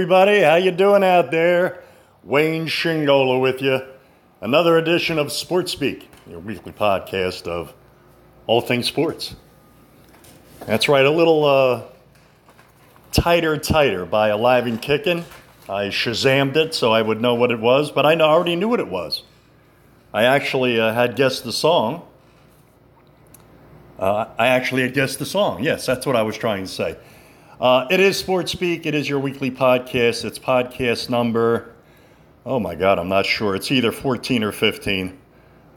everybody. How you doing out there? Wayne Sciangola with you. Another edition of Sports Speak, your weekly podcast of all things sports. That's right, a little uh, tighter, tighter by Alive and Kicking. I shazammed it so I would know what it was, but I already knew what it was. I actually uh, had guessed the song. Uh, I actually had guessed the song. Yes, that's what I was trying to say. Uh, it is Sports Speak. It is your weekly podcast. It's podcast number, oh my God, I'm not sure. It's either 14 or 15.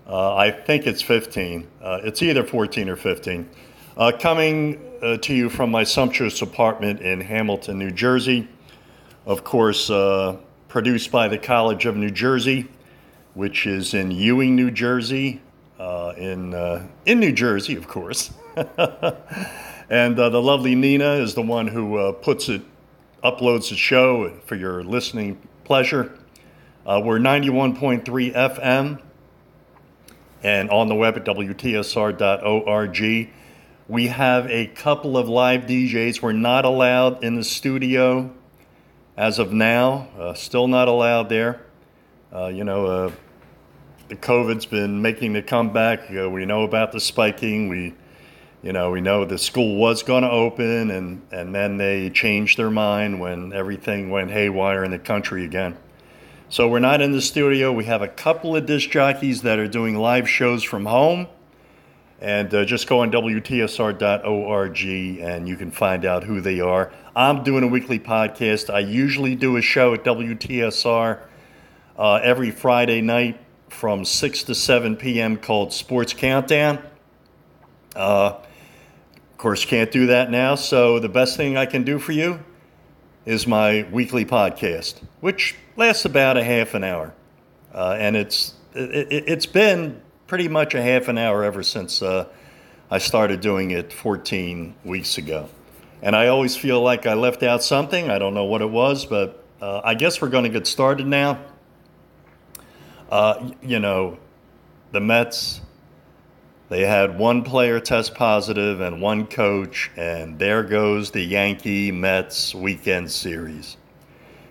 Uh, I think it's 15. Uh, it's either 14 or 15. Uh, coming uh, to you from my sumptuous apartment in Hamilton, New Jersey. Of course, uh, produced by the College of New Jersey, which is in Ewing, New Jersey, in, in New Jersey, of course. And uh, the lovely Nina is the one who uh, puts it, uploads the show for your listening pleasure. Uh, we're 91.3 FM and on the web at WTSR.org. We have a couple of live DJs. We're not allowed in the studio as of now, uh, still not allowed there. Uh, you know, uh, the COVID's been making the comeback. we know about the spiking. We you know, we know the school was going to open, and, and then they changed their mind when everything went haywire in the country again. So we're not in the studio. We have a couple of disc jockeys that are doing live shows from home. And uh, just go on WTSR.org and you can find out who they are. I'm doing a weekly podcast. I usually do a show at WTSR uh, every Friday night from 6 to 7 p.m. called Sports Countdown. Uh, course, can't do that now. So the best thing I can do for you is my weekly podcast, which lasts about a half an hour, uh, and it's it, has been pretty much a half an hour ever since uh, I started doing it 14 weeks ago. And I always feel like I left out something. I don't know what it was, but uh, I guess we're going to get started now. Uh, you know, the Mets they had one player test positive and one coach, and there goes the Yankee Mets weekend series.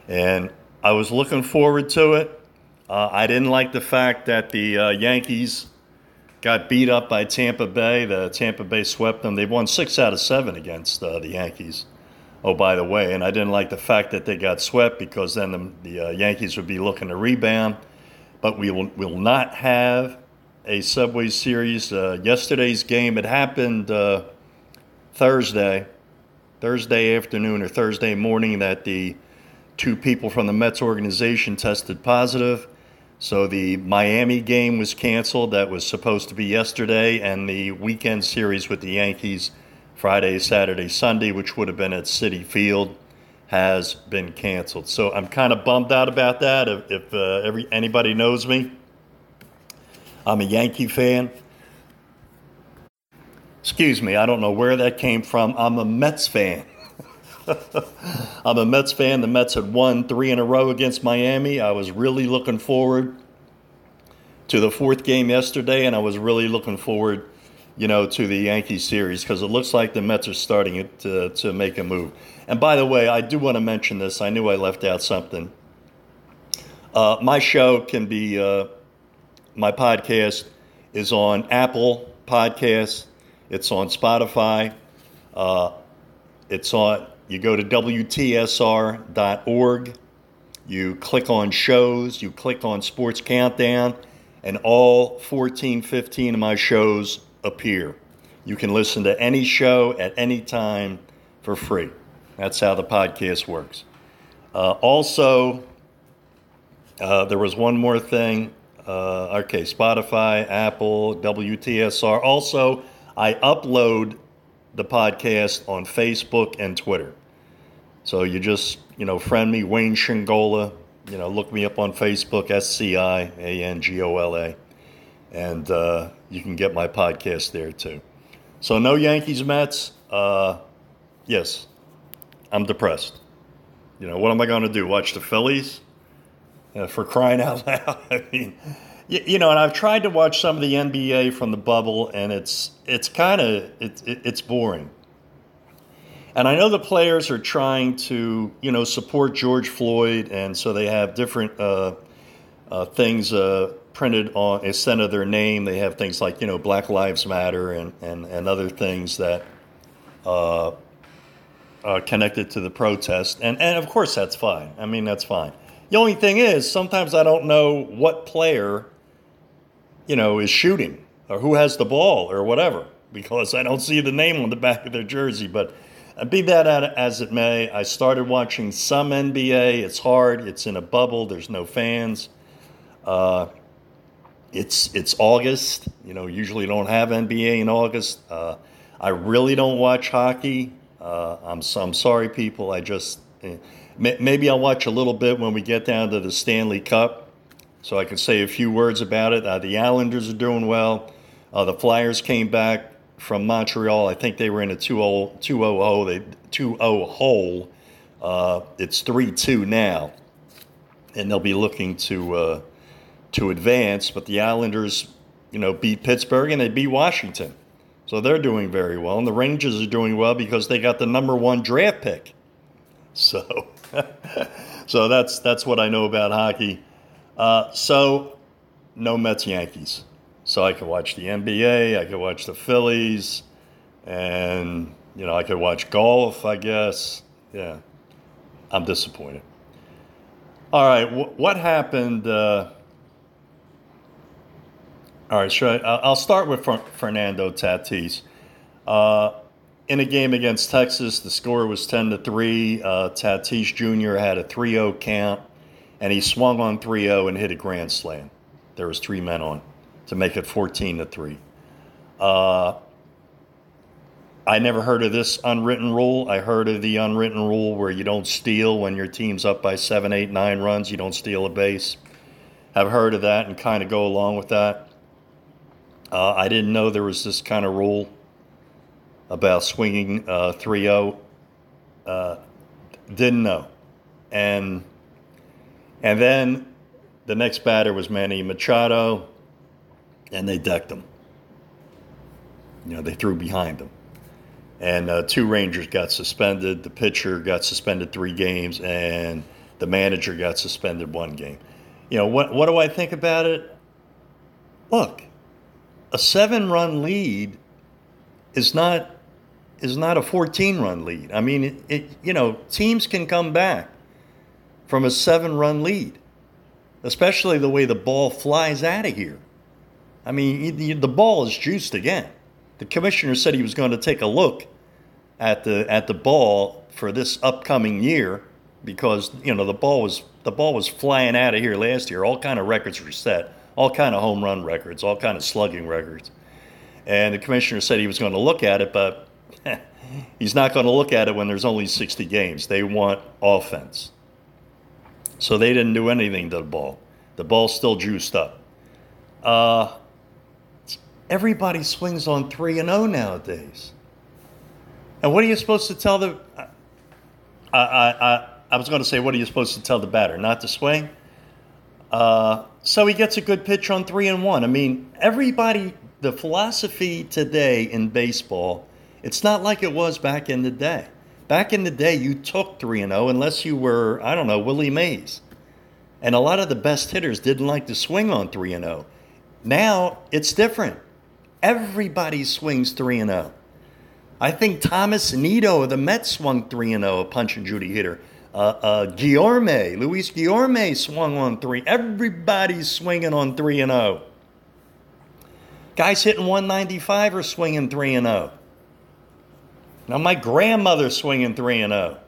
And I was looking forward to it. Uh, I didn't like the fact that the uh, Yankees got beat up by Tampa Bay. The Tampa Bay swept them. They won six out of seven against uh, the Yankees. Oh, by the way, and I didn't like the fact that they got swept because then the, the uh, Yankees would be looking to rebound. But we will, will not have a Subway Series. Uh, yesterday's game, it happened uh, Thursday, Thursday afternoon or Thursday morning that the two people from the Mets organization tested positive. So the Miami game was canceled. That was supposed to be yesterday, and the weekend series with the Yankees, Friday, Saturday, Sunday, which would have been at Citi Field, has been canceled. So I'm kind of bummed out about that. If, if uh, every anybody knows me, I'm a Yankee fan. Excuse me, I don't know where that came from. I'm a Mets fan. I'm a Mets fan. The Mets had won three in a row against Miami. I was really looking forward to the fourth game yesterday, and I was really looking forward, you know, to the Yankee series because it looks like the Mets are starting to, to make a move. And by the way, I do want to mention this. I knew I left out something. Uh, my show can be uh, my podcast is on Apple Podcasts. It's on Spotify. Uh, it's on. You go to WTSR.org. You click on shows. You click on Sports Countdown, and all 14, 15 of my shows appear. You can listen to any show at any time for free. That's how the podcast works. Uh, also, uh, there was one more thing uh, okay, Spotify, Apple, WTSR. Also, I upload the podcast on Facebook and Twitter. So you just, you know, friend me, Wayne Sciangola. You know, look me up on Facebook, S C I A N G O L A. And uh, you can get my podcast there too. So, no Yankees Mets. Uh, yes, I'm depressed. You know, what am I going to do? Watch the Phillies? Uh, for crying out loud. I mean, you, you, know, and I've tried to watch some of the NBA from the bubble, and it's it's kind of it's it's boring. and I know the players are trying to, you know, support George Floyd, and so they have different uh, uh, things uh, printed on instead of their name. They have things like, you know, Black Lives Matter and and, and other things that uh, are connected to the protest. And and of course that's fine. I mean that's fine. The only thing is sometimes I don't know what player, you know, is shooting or who has the ball or whatever because I don't see the name on the back of their jersey, but be that as it may, I started watching some NBA. It's hard. It's in a bubble. There's no fans. Uh, it's it's August. You know, usually don't have NBA in August. Uh, I really don't watch hockey. Uh, I'm I'm sorry, people. I just eh, maybe I'll watch a little bit when we get down to the Stanley Cup, so I can say a few words about it. Uh, the Islanders are doing well. Uh, the Flyers came back from Montreal. I think they were in a 2-0, 2-0 hole. They 2-0 hole. Uh, it's 3-2 now, and they'll be looking to uh, to advance. But the Islanders, you know, beat Pittsburgh and they beat Washington, so they're doing very well. And the Rangers are doing well because they got the number one draft pick. So, so that's that's what I know about hockey. Uh, so, no Mets Yankees. So I could watch the NBA, I could watch the Phillies, and you know I could watch golf. I guess, yeah. I'm disappointed. All right, wh- what happened? Uh, all right, sure. I'll start with Fernando Tatis. Uh, in a game against Texas, the score was 10 to 3. Uh, Tatis Jr. had a 3 0 count, and he swung on 3 0 and hit a grand slam. There was three men on to make it 14 to 3. Uh, I never heard of this unwritten rule. I heard of the unwritten rule where you don't steal when your team's up by seven, eight, nine runs. You don't steal a base. I've heard of that and kind of go along with that. Uh, I didn't know there was this kind of rule about swinging uh, 3 0. Uh, didn't know. And, and then the next batter was Manny Machado and they decked him. You know, they threw behind him. And uh, two Rangers got suspended. The pitcher got suspended three games, and the manager got suspended one game. You know, what, what do I think about it? Look, a seven run lead is not is not a 14 run lead. I mean, it, it, you know, teams can come back from a seven run lead, especially the way the ball flies out of here. I mean, the, ball is juiced again. The commissioner said he was going to take a look at the at the ball for this upcoming year because you know the ball was the ball was flying out of here last year. All kind of records were set, all kind of home run records, all kind of slugging records. And the commissioner said he was going to look at it, but he's not going to look at it when there's only 60 games. They want offense. So they didn't do anything to the ball. The ball's still juiced up. Uh, everybody swings on 3 and 0 nowadays. And what are you supposed to tell the. I, I, I, I was going to say, what are you supposed to tell the batter? Not to swing? Uh, so he gets a good pitch on 3 and 1. I mean, everybody, the philosophy today in baseball, it's not like it was back in the day. Back in the day, you took 3 and 0 unless you were, I don't know, Willie Mays. And a lot of the best hitters didn't like to swing on 3 and 0. Now it's different. Everybody swings 3 and 0. I think Thomas Nido of the Mets swung 3 and 0, a punch and Judy hitter. Uh, uh, Guillorme, Luis Guillorme swung on 3. Everybody's swinging on 3 and 0. Guys hitting 195 are swinging 3 and 0. Now my grandmother's swinging 3 and 0.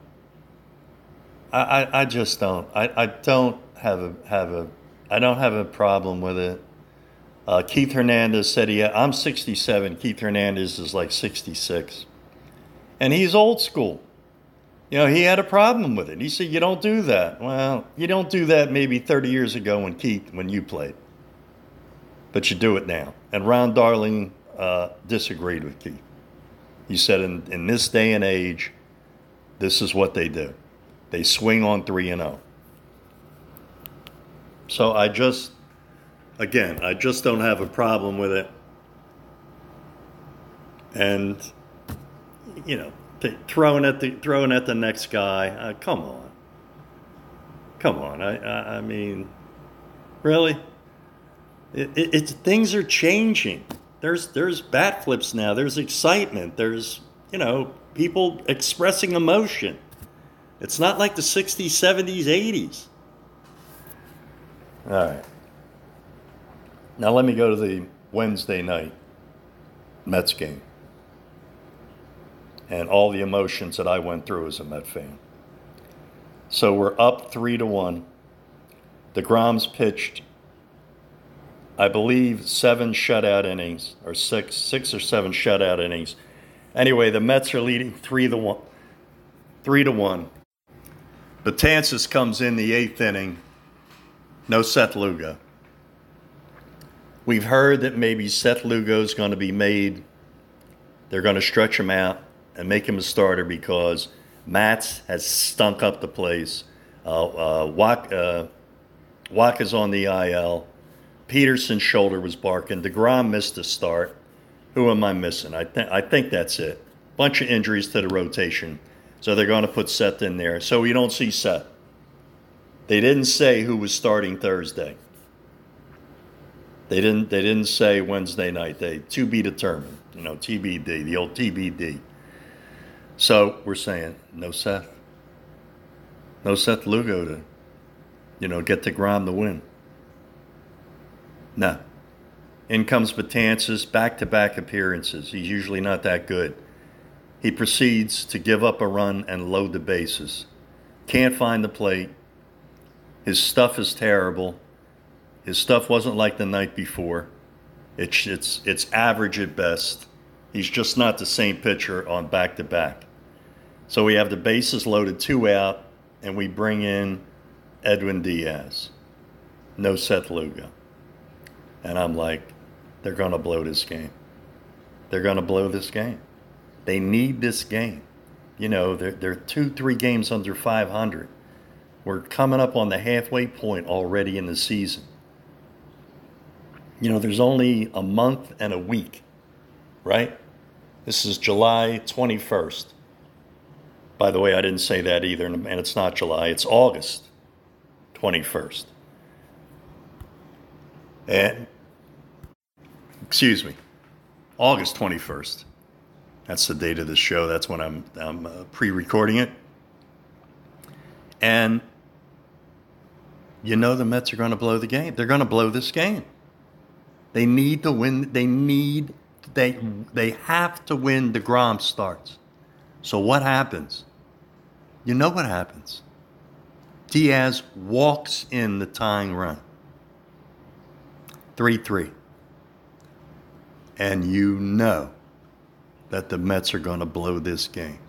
I, I, I just don't. I, I don't have a have a I don't have a problem with it. Uh, Keith Hernandez said he, I'm 67. Keith Hernandez is like 66. And he's old school. You know, he had a problem with it. He said, You don't do that. Well, you don't do that maybe 30 years ago when Keith, when you played. But you do it now. And Ron Darling uh, disagreed with Keith. He said, in, in this day and age, this is what they do. They swing on 3 and 0. So I just Again, I just don't have a problem with it. And, you know, throwing at the throwing at the next guy. Uh, come on, come on. I, I, I mean, really? It, it, it's things are changing. There's there's bat flips now. There's excitement. There's you know people expressing emotion. It's not like the 60s, 70s, 80s. All right. Now let me go to the Wednesday night Mets game and all the emotions that I went through as a Met fan. So we're up three to one. DeGrom's pitched, I believe, seven shutout innings, or six, six or seven shutout innings. Anyway, the Mets are leading three to one. Three to one. Betances comes in the eighth inning. No Seth Lugo. We've heard that maybe Seth Lugo is going to be made. They're going to stretch him out and make him a starter because Matz has stunk up the place. Uh, uh, uh, Wack is on the IL. Peterson's shoulder was barking. DeGrom missed the start. Who am I missing? I, th- I think that's it. Bunch of injuries to the rotation. So they're going to put Seth in there. So we don't see Seth. They didn't say who was starting Thursday. They didn't. They didn't say Wednesday night. They to be determined. You know, TBD. The old TBD. So we're saying no Seth. No Seth Lugo to, you know, get DeGrom the win. No. In comes Betances, back to back appearances. He's usually not that good. He proceeds to give up a run and load the bases. Can't find the plate. His stuff is terrible. His stuff wasn't like the night before. It's, it's, it's average at best. He's just not the same pitcher on back to back. So we have the bases loaded, two out, and we bring in Edwin Diaz. No Seth Lugo. And I'm like, they're going to blow this game. They're going to blow this game. They need this game. You know, they're, they're two, three games under 500. We're coming up on the halfway point already in the season. You know, there's only a month and a week, right? This is July 21st. By the way, I didn't say that either, and it's not July, it's August 21st. And, excuse me, August 21st. That's the date of the show. That's when I'm, I'm uh, pre recording it. And you know the Mets are going to blow the game. They're going to blow this game. They need to win. They need, they, they have to win The DeGrom starts. So what happens? You know what happens. Diaz walks in the tying run. 3 3. And you know that the Mets are going to blow this game.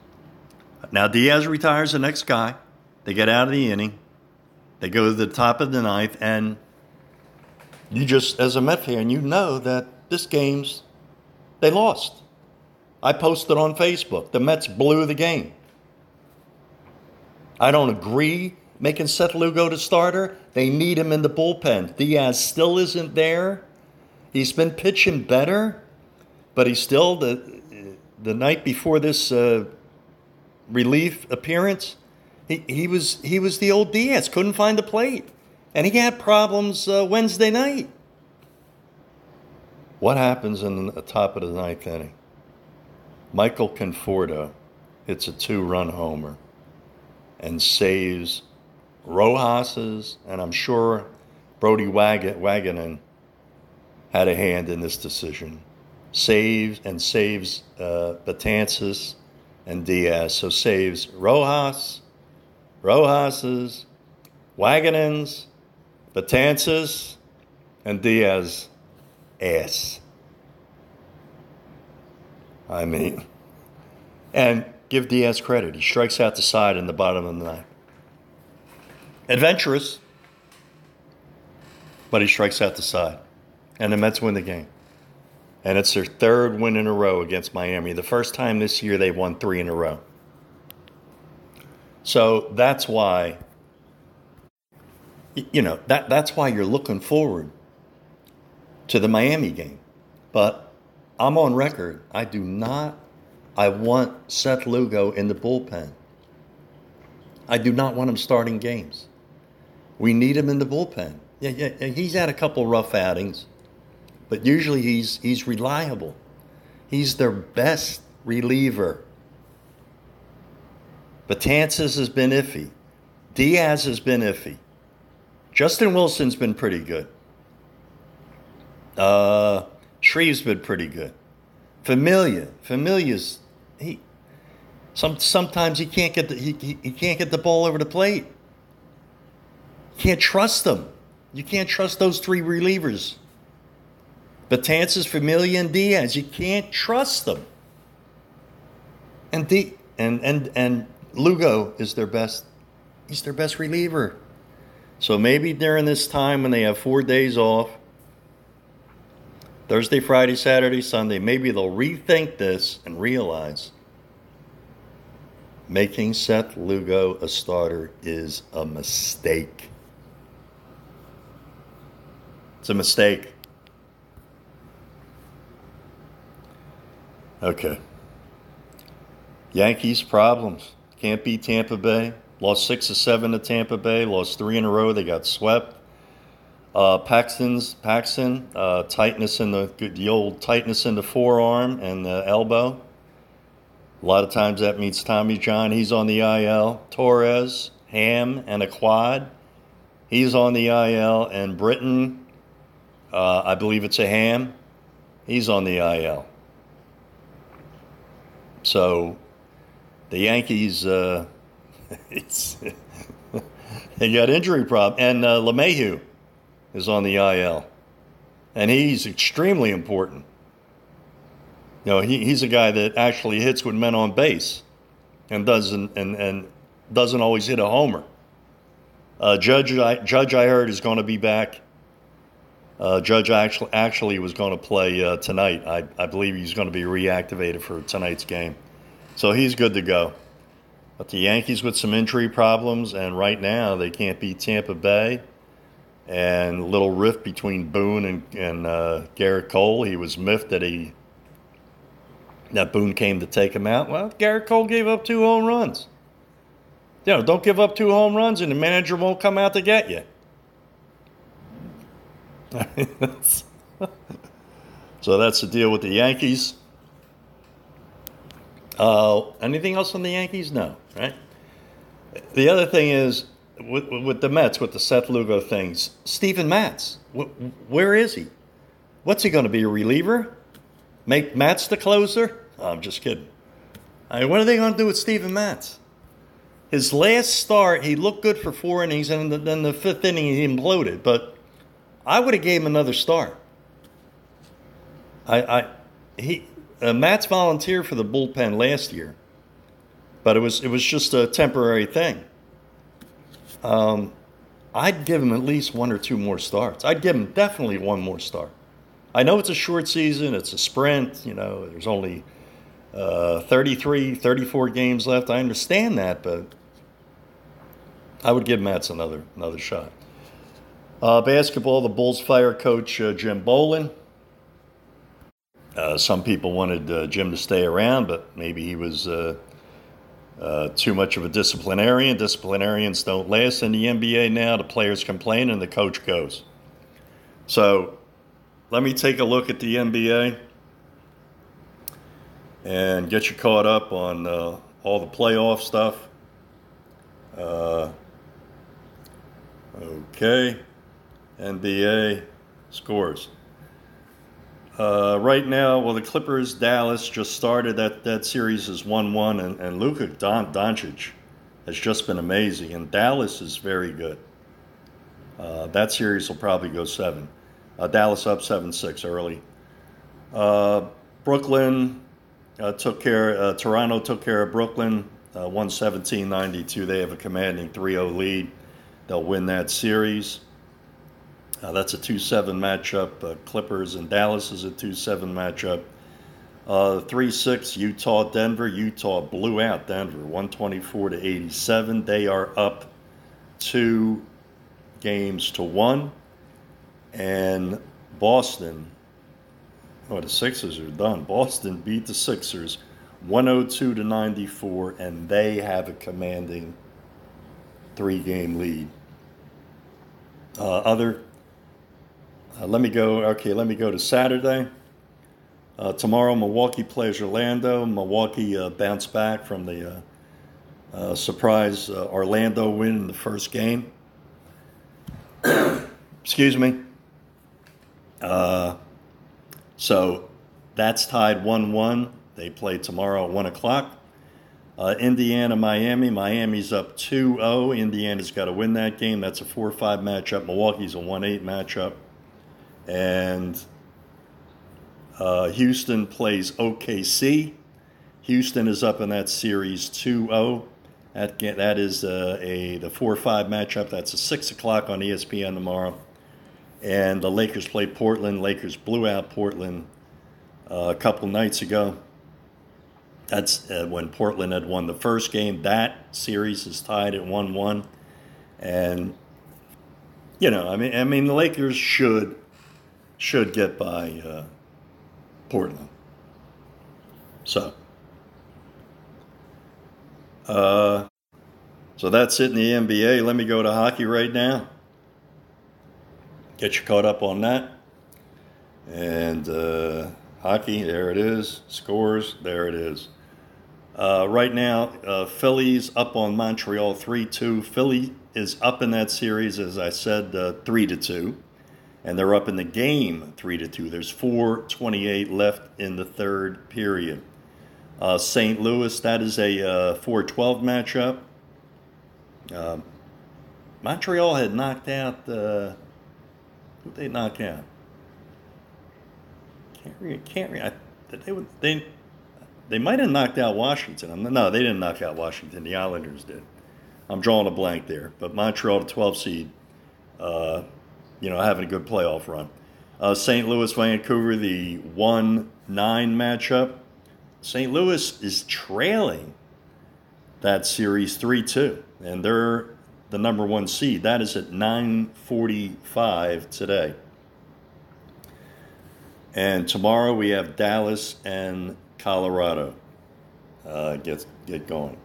Now, Diaz retires the next guy. They get out of the inning. They go to the top of the ninth. And you just, as a Met fan, you know that this game's, they lost. I posted on Facebook. The Mets blew the game. I don't agree making Seth Lugo the starter. They need him in the bullpen. Diaz still isn't there. He's been pitching better, but he's still the the night before this uh, relief appearance. He, he was he was the old Diaz. Couldn't find the plate, and he had problems uh, Wednesday night. What happens in the top of the ninth inning? Michael Conforto hits a two run homer and saves Rojas's, and I'm sure Brodie Wagenen had a hand in this decision. Saves and saves uh, Betances and Diaz. So saves Rojas, Rojas's, Wagenen's, Betances, and Diaz ass. I mean, and give Diaz credit. He strikes out the side in the bottom of the ninth. Adventurous, but he strikes out the side. And the Mets win the game. And it's their third win in a row against Miami. The first time this year they won three in a row. So that's why, you know, that, that's why you're looking forward to the Miami game. But I'm on record. I do not I want Seth Lugo in the bullpen. I do not want him starting games. We need him in the bullpen. Yeah, yeah, he's had a couple rough outings, but usually he's he's reliable. He's their best reliever. Betances has been iffy. Diaz has been iffy. Justin Wilson's been pretty good. Uh, Shreve's been pretty good. Familia, Familia's he. Some sometimes he can't get the he, he, he can't get the ball over the plate. You can't trust them. You can't trust those three relievers. Betances, Familia, and Diaz. You can't trust them. And and and and Lugo is their best. He's their best reliever. So maybe during this time when they have four days off, Thursday, Friday, Saturday, Sunday, maybe they'll rethink this and realize making Seth Lugo a starter is a mistake. It's a mistake. Okay. Yankees problems. Can't beat Tampa Bay. Lost six or seven to Tampa Bay. Lost three in a row. They got swept. Uh, Paxton's Paxton uh, tightness in the the old tightness in the forearm and the elbow. A lot of times that means Tommy John. He's on the IL. Torres, ham, and a quad. He's on the IL. And Britton, uh, I believe it's a ham. He's on the IL. So the Yankees, uh, it's they got injury problem, and uh, LeMahieu is on the IL, and he's extremely important. You know, he, he's a guy that actually hits with men on base, and doesn't and, and doesn't always hit a homer. Uh, Judge, I, Judge, I heard is going to be back. Uh, Judge actually actually was going to play uh, tonight. I, I believe he's going to be reactivated for tonight's game, so he's good to go. But the Yankees with some injury problems, and right now they can't beat Tampa Bay and a little rift between Boone and, and uh, Gerrit Cole. He was miffed that he that Boone came to take him out. Well, Gerrit Cole gave up two home runs. You know, don't give up two home runs, and the manager won't come out to get you. so that's the deal with the Yankees. Uh, anything else on the Yankees? No, right? The other thing is with, with the Mets, with the Seth Lugo things, Steven Matz, where is he? What's he going to be, a reliever? Make Matz the closer? Oh, I'm just kidding. I mean, what are they going to do with Steven Matz? His last start, he looked good for four innings, and then the fifth inning he imploded. But I would have gave him another start. I, I he uh, Matz volunteered for the bullpen last year, but it was it was just a temporary thing. Um, I'd give him at least one or two more starts. I'd give him definitely one more start. I know it's a short season, it's a sprint, you know, there's only uh, 33, 34 games left. I understand that, but I would give Matz another another shot. Uh, basketball, the Bulls fire coach uh, Jim Boylen. Uh, some people wanted uh, Jim to stay around, but maybe he was uh, uh, too much of a disciplinarian. Disciplinarians don't last in the NBA now. The players complain and the coach goes. So let me take a look at the NBA and get you caught up on all the playoff stuff. Uh, okay, NBA scores. Uh, right now, well, the Clippers, Dallas just started. That that series is one-one, and, and Luka Don, Doncic has just been amazing, and Dallas is very good. Uh, that series will probably go seven. Uh, Dallas up seven-six early. Uh, Brooklyn uh, took care. Uh, Toronto took care of Brooklyn, uh, 117-92. They have a commanding 3-0 lead. They'll win that series. Uh, that's a 2 7 matchup. Uh, Clippers and Dallas is a 2 7 matchup. Uh, 3 6, Utah, Denver. Utah blew out Denver 124 to 87. They are up two games to one. And Boston, oh, the Sixers are done. Boston beat the Sixers 102 to 94, and they have a commanding three game lead. Uh, other, uh, let me go, okay, let me go to Saturday. Uh, tomorrow, Milwaukee plays Orlando. Milwaukee uh, bounced back from the uh, uh, surprise Orlando win in the first game. Excuse me. so that's tied 1 1. They play tomorrow at 1 o'clock. Uh, Indiana, Miami. Miami's up 2 0. Indiana's got to win that game. That's a 4 5 matchup. Milwaukee's a 1 8 matchup. And uh, Houston plays OKC. Houston is up in that series 2 0. That, that is uh, a the 4 5 matchup. That's a 6 o'clock on ESPN tomorrow. And the Lakers play Portland. Lakers blew out Portland uh, a couple nights ago. That's uh, when Portland had won the first game. That series is tied at one-one, and you know, I mean, I mean, the Lakers should should get by uh, Portland. So, uh, so that's it in the NBA. Let me go to hockey right now. Get you caught up on that, and uh, hockey. There it is. Scores. There it is. Uh, right now, uh, Philly's up on Montreal 3 2. Philly is up in that series, as I said, uh, 3 to 2. And they're up in the game 3 to 2. There's 4.28 left in the third period. Uh, St. Louis, that is a uh, 4 12 matchup. Um, Montreal had knocked out. Uh, who they knock out? Can't read. Can't read. I, they, they they might have knocked out Washington. No, they didn't knock out Washington. The Islanders did. I'm drawing a blank there. But Montreal, the 12 seed, uh, you know, having a good playoff run. Uh, St. Louis, Vancouver, the 1 9 matchup. St. Louis is trailing that series 3 2, and they're the number one seed. That is at 9:45 today. And tomorrow we have Dallas and Colorado uh, get, get going.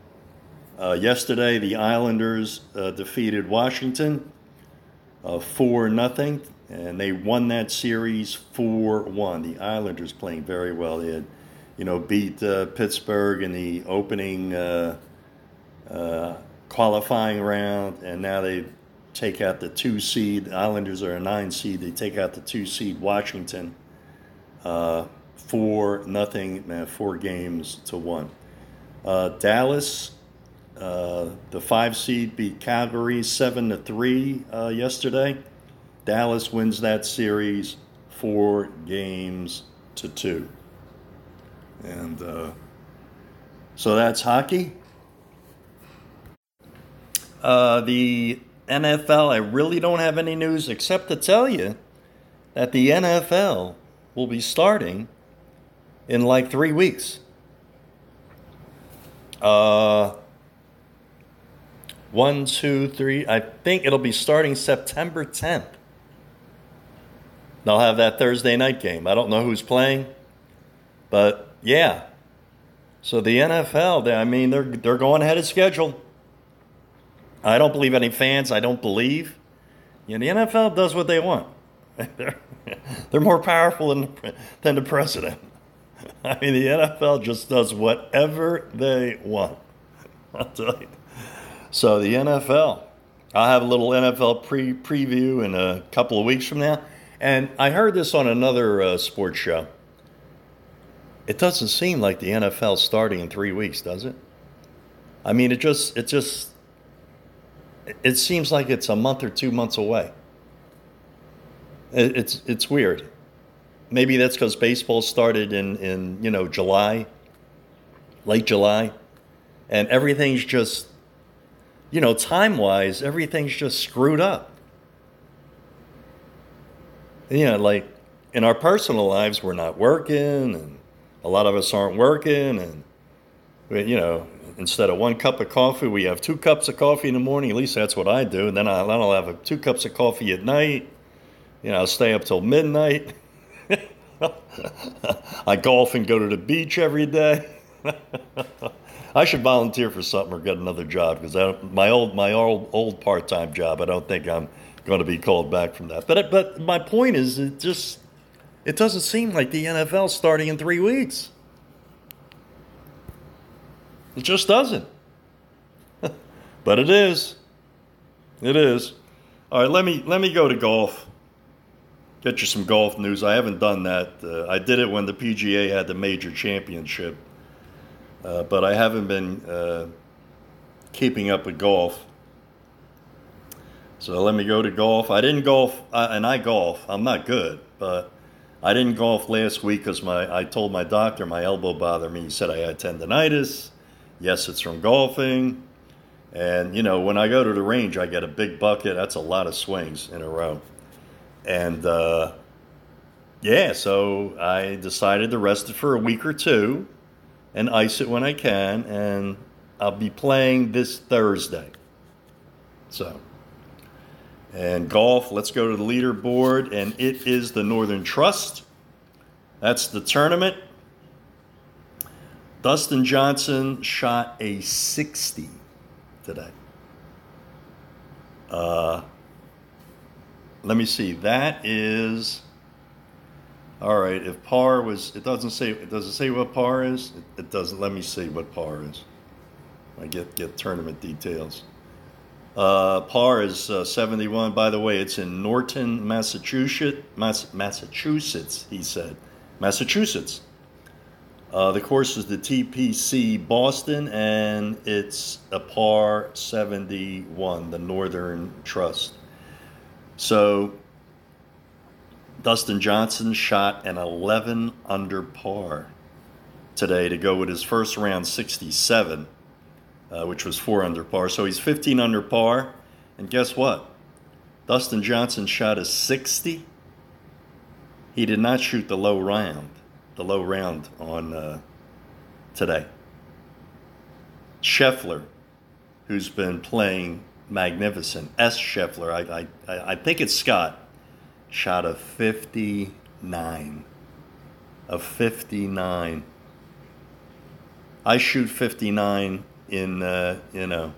Uh, yesterday, the Islanders uh, defeated Washington uh, 4 nothing, and they won that series 4 1. The Islanders playing very well. They had, you know, beat uh, Pittsburgh in the opening uh, qualifying round, and now they take out the two seed. The Islanders are a nine seed. They take out the two seed Washington. Uh, four nothing, uh, four games to one. Uh, Dallas, uh, the five seed beat Calgary seven to three uh, yesterday. Dallas wins that series four games to two, and uh, so that's hockey. Uh, the NFL, I really don't have any news except to tell you that the NFL will be starting in like three weeks. Uh, one, two, three. I think it'll be starting September 10th. They'll have that Thursday night game. I don't know who's playing, but yeah. So the NFL, I mean, they're they're going ahead of schedule. I don't believe any fans. I don't believe. You know, the NFL does what they want. they're, they're more powerful than, than the president. I mean, the NFL just does whatever they want. I'll tell you. So the NFL, I'll have a little NFL pre preview in a couple of weeks from now. And I heard this on another uh, sports show. It doesn't seem like the NFL starting in three weeks, does it? I mean, it just it just it seems like it's a month or two months away. It, it's it's weird maybe that's because baseball started in, in, you know, July, late July, and everything's just, you know, time wise, everything's just screwed up. You know, like in our personal lives, we're not working, and a lot of us aren't working, and, you know, instead of one cup of coffee, we have two cups of coffee in the morning. At least that's what I do. And then I'll, I'll have two cups of coffee at night. You know, I'll stay up till midnight. I golf and go to the beach every day. I should volunteer for something or get another job because my old my old old part time job. I don't think I'm going to be called back from that. But but my point is, it just it doesn't seem like the NFL starting in three weeks. It just doesn't. but it is. It is. All right, let me let me go to golf. Get you some golf news. I haven't done that. Uh, I did it when the PGA had the major championship, uh, but I haven't been uh, keeping up with golf. So let me go to golf. I didn't golf, and I golf. I'm not good, but I didn't golf last week because my I told my doctor my elbow bothered me. He said I had tendonitis. Yes, it's from golfing. And, you know, when I go to the range, I get a big bucket. That's a lot of swings in a row. And, uh, yeah, so I decided to rest it for a week or two and ice it when I can. And I'll be playing this Thursday. So, and golf, let's go to the leaderboard. And it is the Northern Trust. That's the tournament. Dustin Johnson shot a 60 today. Uh, let me see. That is all right. If par was, it doesn't say. It doesn't say what par is. It, it doesn't. Let me see what par is. I get get tournament details. Uh, par is uh, 71. By the way, it's in Norton, Massachusetts. Mass- Massachusetts, he said. Massachusetts. Uh, the course is the TPC Boston, and it's a par 71, the Northern Trust. So Dustin Johnson shot an 11 under par today to go with his first round 67, uh, which was four under par. So he's 15 under par. And guess what? Dustin Johnson shot a 60. He did not shoot the low round the low round on uh, today. Scheffler, who's been playing magnificent. S. Scheffler, I, I, I think it's Scott, shot a 59. A 59. I shoot 59 in, uh, you know,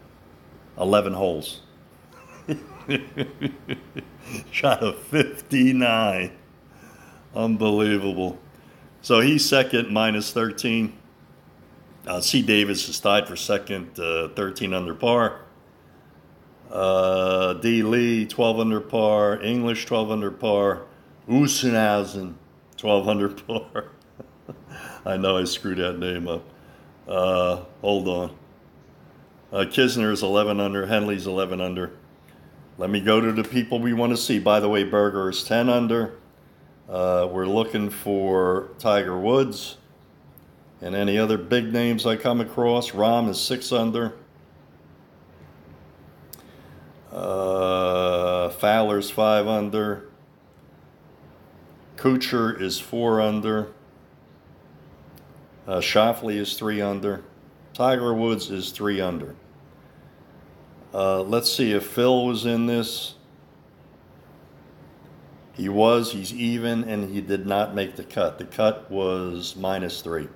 11 holes. shot a 59. Unbelievable. So he's second, minus 13. Uh, C. Davis is tied for second, uh, 13 under par. Uh, D. Lee, 12 under par. English, 12 under par. Usenhausen, 12 under par. I know I screwed that name up. Uh, hold on. Uh, Kisner is 11 under. Henley's 11 under. Let me go to the people we want to see. By the way, Berger is 10 under. Uh, we're looking for Tiger Woods and any other big names I come across. Rahm is six under. Uh, Fowler's five under. Kuchar is four under. Uh, Schauffele is three under. Tiger Woods is three under. Uh, let's see if Phil was in this. He was, he's even, and he did not make the cut. The cut was minus three.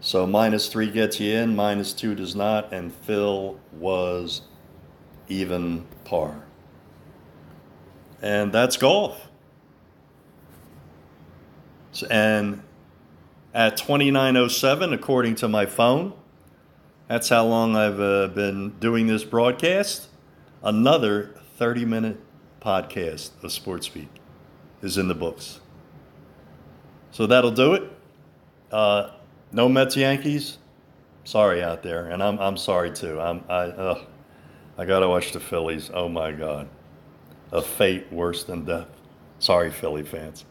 So minus three gets you in, minus two does not, and Phil was even par. And that's golf. And at 2907, according to my phone, that's how long I've uh, been doing this broadcast. Another 30 minute podcast of Sports Speak is in the books. So that'll do it. Uh, no Mets Yankees. Sorry out there, and I'm I'm sorry too. I'm I uh, I gotta watch the Phillies. Oh my God, a fate worse than death. Sorry, Philly fans.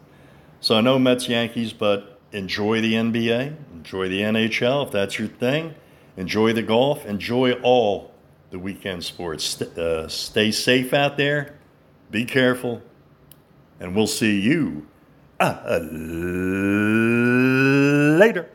So I know Mets Yankees, but enjoy the NBA, enjoy the NHL if that's your thing. Enjoy the golf. Enjoy all the weekend sports. Uh, stay safe out there. Be careful, and we'll see you uh, later.